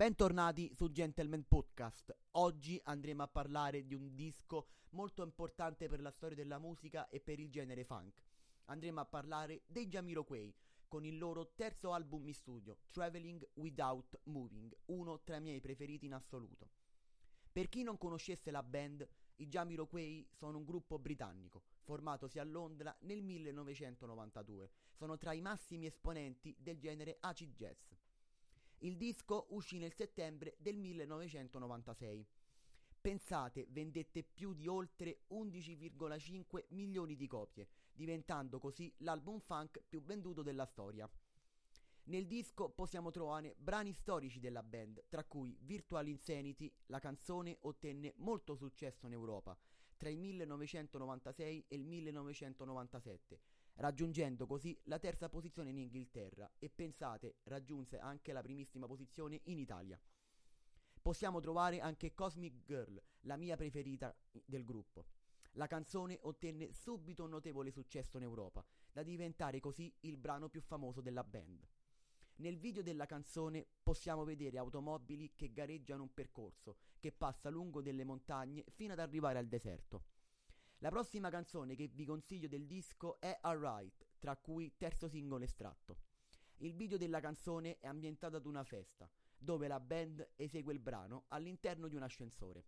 Bentornati su Gentleman Podcast. Oggi andremo a parlare di un disco molto importante per la storia della musica e per il genere funk. Andremo a parlare dei Jamiroquai con il loro terzo album in studio, Traveling Without Moving, uno tra i miei preferiti in assoluto. Per chi non conoscesse la band, i Jamiroquai sono un gruppo britannico, formatosi a Londra nel 1992. Sono tra i massimi esponenti del genere acid jazz. Il disco uscì nel settembre del 1996. Pensate, vendette più di oltre 11,5 milioni di copie, diventando così l'album funk più venduto della storia. Nel disco possiamo trovare brani storici della band, tra cui Virtual Insanity, la canzone ottenne molto successo in Europa tra il 1996 e il 1997, raggiungendo così la terza posizione in Inghilterra e pensate raggiunse anche la primissima posizione in Italia. Possiamo trovare anche Cosmic Girl, la mia preferita del gruppo. La canzone ottenne subito un notevole successo in Europa, da diventare così il brano più famoso della band. Nel video della canzone possiamo vedere automobili che gareggiano un percorso che passa lungo delle montagne fino ad arrivare al deserto. La prossima canzone che vi consiglio del disco è Alright, tra cui terzo singolo estratto. Il video della canzone è ambientato ad una festa, dove la band esegue il brano all'interno di un ascensore.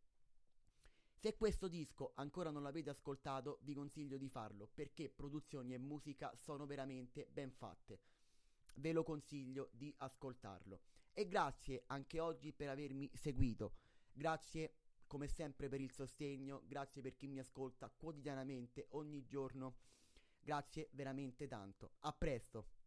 Se questo disco ancora non l'avete ascoltato, vi consiglio di farlo perché produzioni e musica sono veramente ben fatte. Ve lo consiglio di ascoltarlo. E grazie anche oggi per avermi seguito. Grazie come sempre per il sostegno, grazie per chi mi ascolta quotidianamente, ogni giorno. Grazie veramente tanto. A presto.